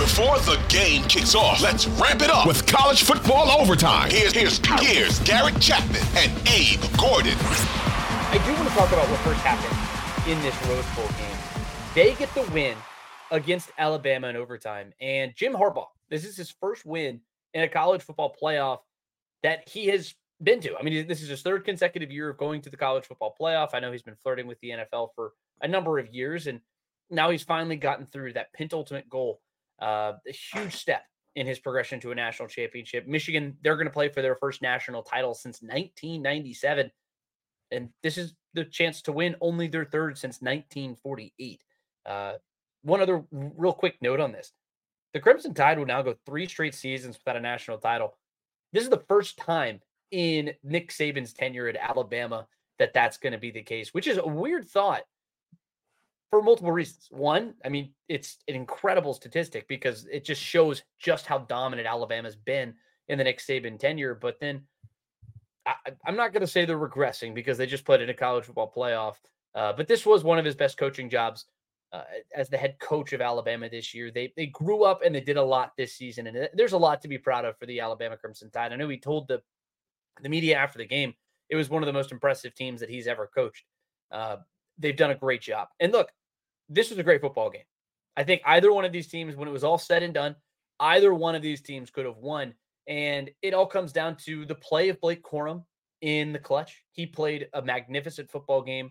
Before the game kicks off, let's ramp it up with college football overtime. Here's, here's, here's Garrett Chapman and Abe Gordon. I do want to talk about what first happened in this Rose Bowl game. They get the win against Alabama in overtime. And Jim Harbaugh, this is his first win in a college football playoff that he has been to. I mean, this is his third consecutive year of going to the college football playoff. I know he's been flirting with the NFL for a number of years, and now he's finally gotten through that penultimate goal uh, a huge step in his progression to a national championship. Michigan, they're going to play for their first national title since 1997. And this is the chance to win only their third since 1948. Uh, one other real quick note on this the Crimson Tide will now go three straight seasons without a national title. This is the first time in Nick Saban's tenure at Alabama that that's going to be the case, which is a weird thought for multiple reasons. One, I mean, it's an incredible statistic because it just shows just how dominant Alabama's been in the Nick Saban tenure. But then I, am not going to say they're regressing because they just played in a college football playoff. Uh, but this was one of his best coaching jobs uh, as the head coach of Alabama this year. They they grew up and they did a lot this season, and there's a lot to be proud of for the Alabama Crimson Tide. I know he told the the media after the game it was one of the most impressive teams that he's ever coached. Uh, they've done a great job. And look, this was a great football game. I think either one of these teams, when it was all said and done, either one of these teams could have won. And it all comes down to the play of Blake Corum in the clutch. He played a magnificent football game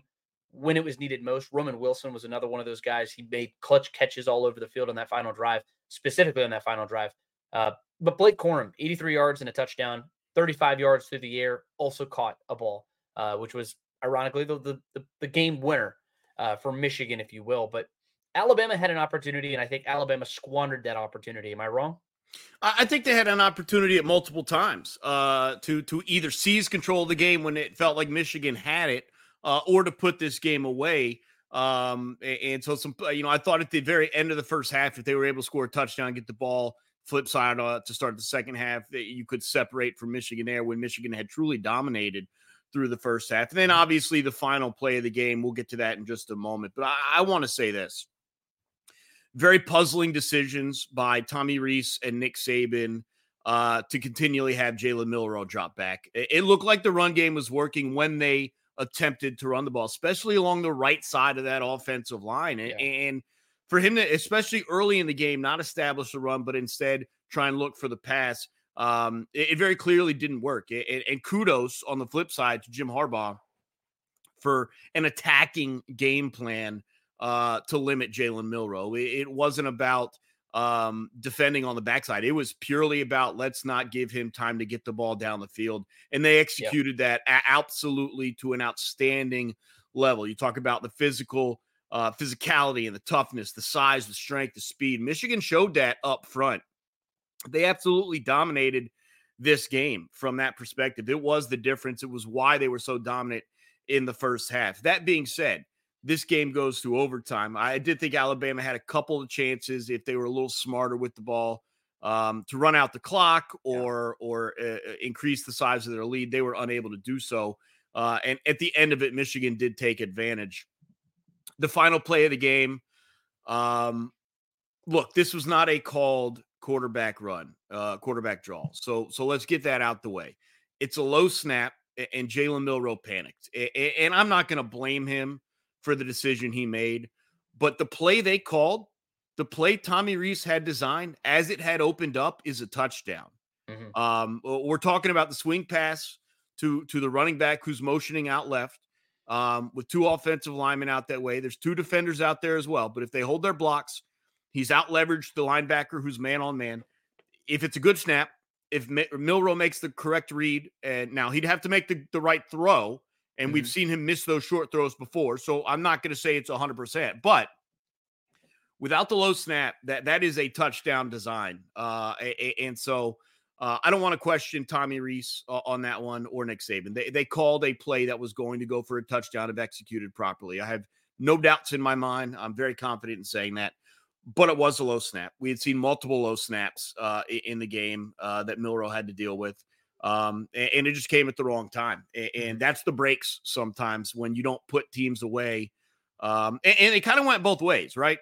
when it was needed most. Roman Wilson was another one of those guys. He made clutch catches all over the field on that final drive, specifically on that final drive. Uh, but Blake Corum, 83 yards and a touchdown, 35 yards through the air, also caught a ball, uh, which was ironically the, the, the game winner uh, for Michigan, if you will. But Alabama had an opportunity, and I think Alabama squandered that opportunity. Am I wrong? I think they had an opportunity at multiple times uh, to to either seize control of the game when it felt like Michigan had it, uh, or to put this game away. Um, and so some, you know, I thought at the very end of the first half, if they were able to score a touchdown, get the ball flip side uh, to start the second half, that you could separate from Michigan there when Michigan had truly dominated through the first half. And then obviously the final play of the game, we'll get to that in just a moment. But I, I want to say this very puzzling decisions by Tommy Rees and Nick Saban uh, to continually have Jalen Milroe drop back. It, it looked like the run game was working when they attempted to run the ball, especially along the right side of that offensive line. Yeah. And for him to, especially early in the game, not establish the run, but instead try and look for the pass um, it, it, very clearly didn't work. It, and kudos on the flip side to Jim Harbaugh for an attacking game plan uh, to limit Jalen Milroe. It, it, wasn't about um, defending on the backside. It was purely about let's not give him time to get the ball down the field. And they executed yeah. that absolutely to an outstanding level. You talk about the physical uh, physicality and the toughness, the size, the strength, the speed. Michigan showed that up front they absolutely dominated this game from that perspective. It was the difference. It was why they were so dominant in the first half. That being said, this game goes to overtime. I did think Alabama had a couple of chances if they were a little smarter with the ball um, to run out the clock or yeah. or uh, uh, increase the size of their lead. They were unable to do so. Uh, and at the end of it, Michigan did take advantage. The final play of the game. Um, look, this was not a called quarterback run, uh, quarterback draw. So so let's get that out the way. It's a low snap, and Jalen Milroe panicked. And I'm not going to blame him for the decision he made, but the play they called the play Tommy Rees had designed as it had opened up is a touchdown. Mm-hmm. Um, we're talking about the swing pass to to the running back who's motioning out left um, with two offensive linemen out that way. There's two defenders out there as well, but if they hold their blocks, he's out leveraged the linebacker who's man on man. If it's a good snap, if Milroe makes the correct read, and now he'd have to make the, the right throw, and mm-hmm. we've seen him miss those short throws before. So I'm not going to say it's 100%, but without the low snap, that that is a touchdown design. Uh, and so uh, I don't want to question Tommy Rees on that one or Nick Saban. They they called a play that was going to go for a touchdown if executed properly. I have no doubts in my mind. I'm very confident in saying that. But it was a low snap. We had seen multiple low snaps uh, in the game uh, that Milroe had to deal with. Um, and, it just came at the wrong time. And, mm-hmm. that's the breaks sometimes when you don't put teams away. Um, and, and it kind of went both ways, right?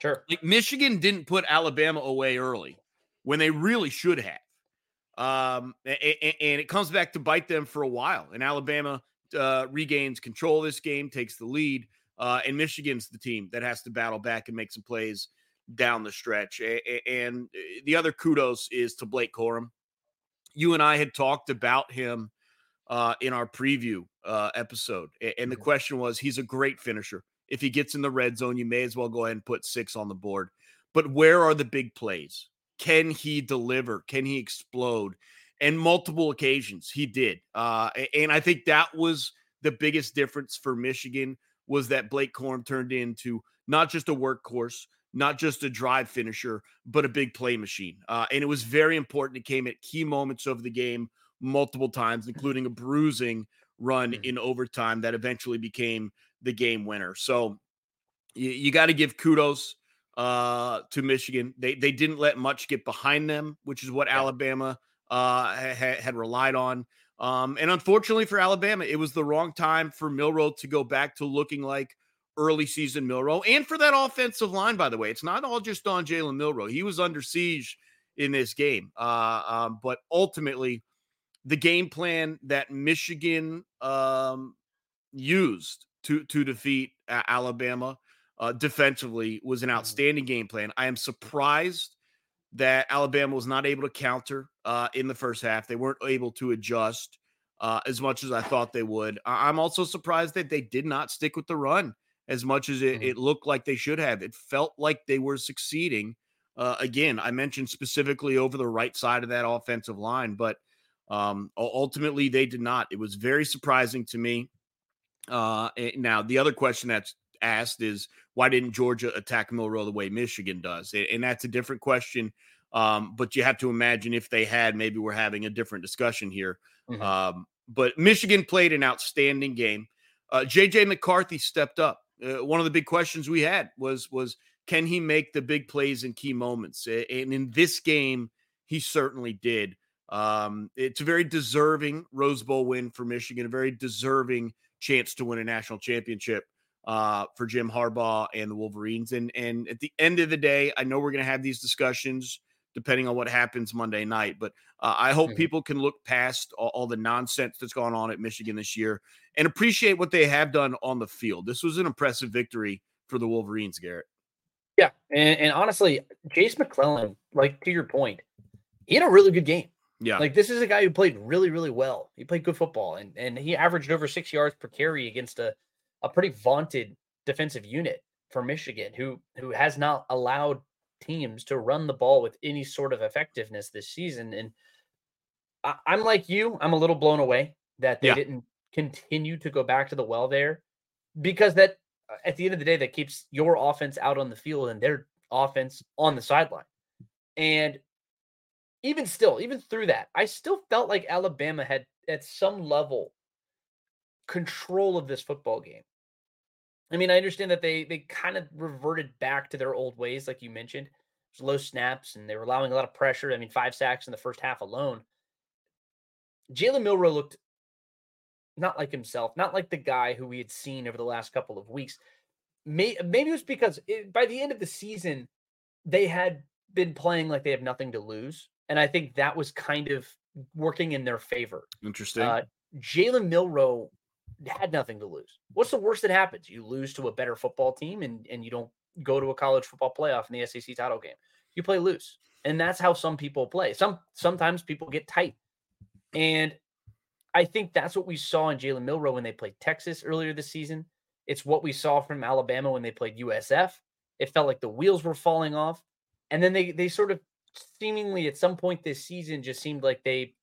Sure. Like Michigan didn't put Alabama away early when they really should have. Um, and, and it comes back to bite them for a while. And Alabama uh, regains control of this game, takes the lead. Uh, and Michigan's the team that has to battle back and make some plays down the stretch. And uh, the other kudos is to Blake Corum. You and I had talked about him uh, in our preview uh, episode. And the mm-hmm. question was he's a great finisher. If he gets in the red zone, you may as well go ahead and put six on the board. But where are the big plays? Can he deliver? Can he explode? And multiple occasions he did. Uh, and I think that was the biggest difference for Michigan was that Blake Corum turned into not just a workhorse, not just a drive finisher, but a big play machine. Uh, and it was very important. It came at key moments of the game multiple times, including a bruising run mm-hmm. in overtime that eventually became the game winner. So you, you got to give kudos uh, to Michigan. They they didn't let much get behind them, which is what yeah. Alabama uh, ha- had relied on. Um, and unfortunately for Alabama, it was the wrong time for Milroe to go back to looking like early season Milroe. and for that offensive line. By the way, it's not all just on Jalen Milroe. He was under siege in this game, uh, um, but ultimately, the game plan that Michigan um, used to to defeat Alabama uh, defensively was an mm-hmm. outstanding game plan. I am surprised that Alabama was not able to counter uh, in the first half. They weren't able to adjust uh, as much as I thought they would. I- am also surprised that they did not stick with the run as much as it, mm-hmm. it looked like they should have. It felt like they were succeeding. Uh, again, I mentioned specifically over the right side of that offensive line, but um, ultimately they did not. It was very surprising to me. Uh, now, the other question that's asked is why didn't Georgia attack Milroe the way Michigan does? And that's a different question. Um, but you have to imagine if they had, maybe we're having a different discussion here. Mm-hmm. Um, but Michigan played an outstanding game. Uh, JJ McCarthy stepped up. Uh, one of the big questions we had was was can he make the big plays in key moments? And in this game, he certainly did. Um, it's a very deserving Rose Bowl win for Michigan, a very deserving chance to win a national championship uh, for Jim Harbaugh and the Wolverines. And and at the end of the day, I know we're going to have these discussions depending on what happens Monday night. But uh, I hope mm-hmm. people can look past all, all, the nonsense that's gone on at Michigan this year and appreciate what they have done on the field. This was an impressive victory for the Wolverines, Garrett. Yeah, and, and honestly, Jase McClellan, like to your point, he had a really good game. Yeah. Like this is a guy who played really, really well. He played good football and, and he averaged over six yards per carry against a, a pretty vaunted defensive unit for Michigan, who who has not allowed teams to run the ball with any sort of effectiveness this season. And I, am like you, I'm a little blown away that they yeah. didn't continue to go back to the well there because that uh, at the end of the day, that keeps your offense out on the field and their offense on the sideline. And even still, even through that, I still felt like Alabama had at some level control of this football game. I mean, I understand that they they kind of reverted back to their old ways, like you mentioned. low snaps, and they were allowing a lot of pressure. I mean, five sacks in the first half alone. Jalen Milroe looked not like himself, not like the guy who we had seen over the last couple of weeks. Maybe it was because it, by the end of the season, they had been playing like they have nothing to lose. And I think that was kind of working in their favor. Interesting. Uh, Jalen Milroe had nothing to lose. What's the worst that happens? You lose to a better football team and, and you don't go to a college football playoff in the SEC title game. You play loose. And that's how some people play. Some sometimes people get tight. And I think that's what we saw in Jalen Milroe when they played Texas earlier this season. It's what we saw from Alabama when they played USF. It felt like the wheels were falling off. And then they they sort of seemingly at some point this season just seemed like they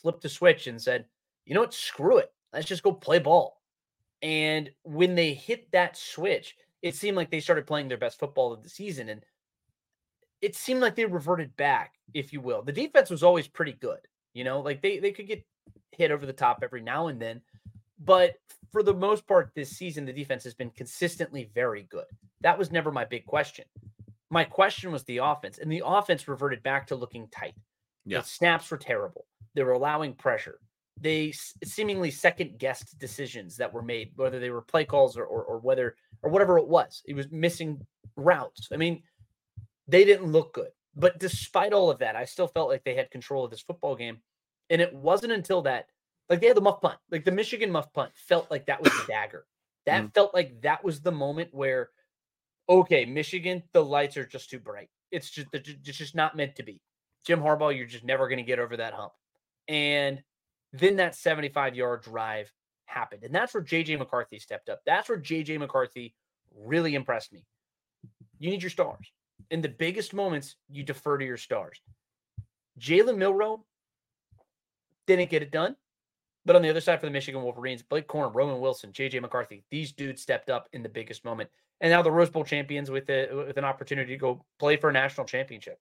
flipped the switch and said, you know what, screw it. Let's just go play ball. And when they hit that switch, it seemed like they started playing their best football of the season. And it seemed like they reverted back, if you will. The defense was always pretty good. You know, like they they could get hit over the top every now and then. But for the most part, this season, the defense has been consistently very good. That was never my big question. My question was the offense, and the offense reverted back to looking tight. Yeah. The snaps were terrible. They were allowing pressure. They seemingly second guessed decisions that were made, whether they were play calls or, or, or whether or whatever it was. It was missing routes. I mean, they didn't look good. But despite all of that, I still felt like they had control of this football game. And it wasn't until that, like they had the muff punt, like the Michigan muff punt felt like that was the dagger. That mm. felt like that was the moment where, okay, Michigan, the lights are just too bright. It's just it's just not meant to be. Jim Harbaugh, you're just never going to get over that hump. And then that 75 yard drive happened. And that's where JJ McCarthy stepped up. That's where JJ McCarthy really impressed me. You need your stars. In the biggest moments, you defer to your stars. Jalen Milroe didn't get it done. But on the other side for the Michigan Wolverines, Blake Corum, Roman Wilson, JJ McCarthy, these dudes stepped up in the biggest moment. And now the Rose Bowl champions with a, with an opportunity to go play for a national championship.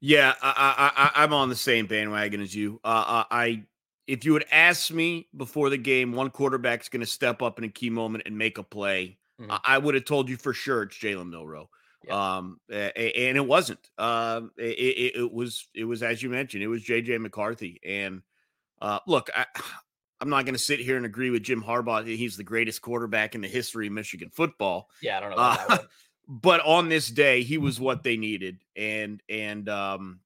Yeah, I, I, I'm on the same bandwagon as you. Uh, uh, I, if you had asked me before the game, one quarterback's going to step up in a key moment and make a play, mm-hmm. I, would have told you for sure it's Jalen Milroe. Yeah. Um, and it wasn't. Um, it, it, was it was as you mentioned, it was JJ McCarthy. And uh, look, I, I'm not going to sit here and agree with Jim Harbaugh. That he's the greatest quarterback in the history of Michigan football. Yeah, I don't know. Uh, but on this day, he was what they needed, and and um,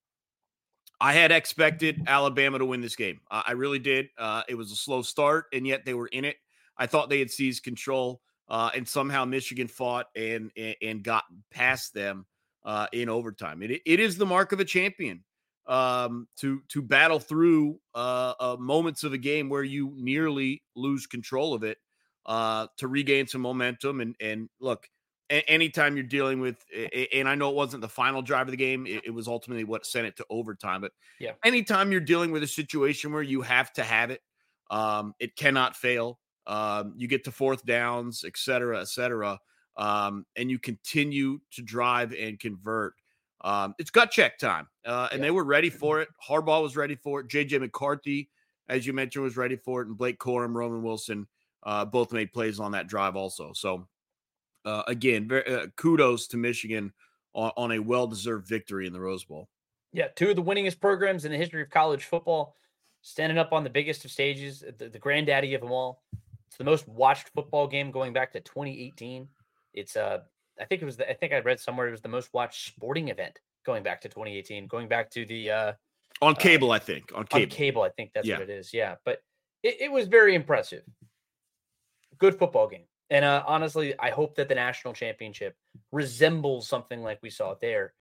I had expected Alabama to win this game. Uh, I really did. Uh, it was a slow start, and yet they were in it. I thought they had seized control, uh, and somehow Michigan fought and and, and got past them uh, in overtime. It, it is the mark of a champion um, to to battle through uh, uh, moments of a game where you nearly lose control of it uh, to regain some momentum. And and look, anytime you're dealing with, and I know it wasn't the final drive of the game, it, was ultimately what sent it to overtime. But yeah, anytime you're dealing with a situation where you have to have it, um, it cannot fail. Um, you get to fourth downs, et cetera, et cetera, um, and you continue to drive and convert. Um, it's gut check time, uh, and yeah. they were ready for it. Harbaugh was ready for it. JJ McCarthy, as you mentioned, was ready for it, and Blake Corum, Roman Wilson, uh, both made plays on that drive also. So, uh, again, very, uh, kudos to Michigan on, on a well-deserved victory in the Rose Bowl. Yeah, two of the winningest programs in the history of college football, standing up on the biggest of stages, the, the granddaddy of them all. It's the most watched football game going back to 2018. It's uh I think it was the, I think I read somewhere it was the most watched sporting event going back to 2018, going back to the uh on uh, cable, uh, I think. On cable. On cable, I think that's yeah. what it is. Yeah. But it, it was very impressive. Good football game. And uh, honestly, I hope that the national championship resembles something like we saw there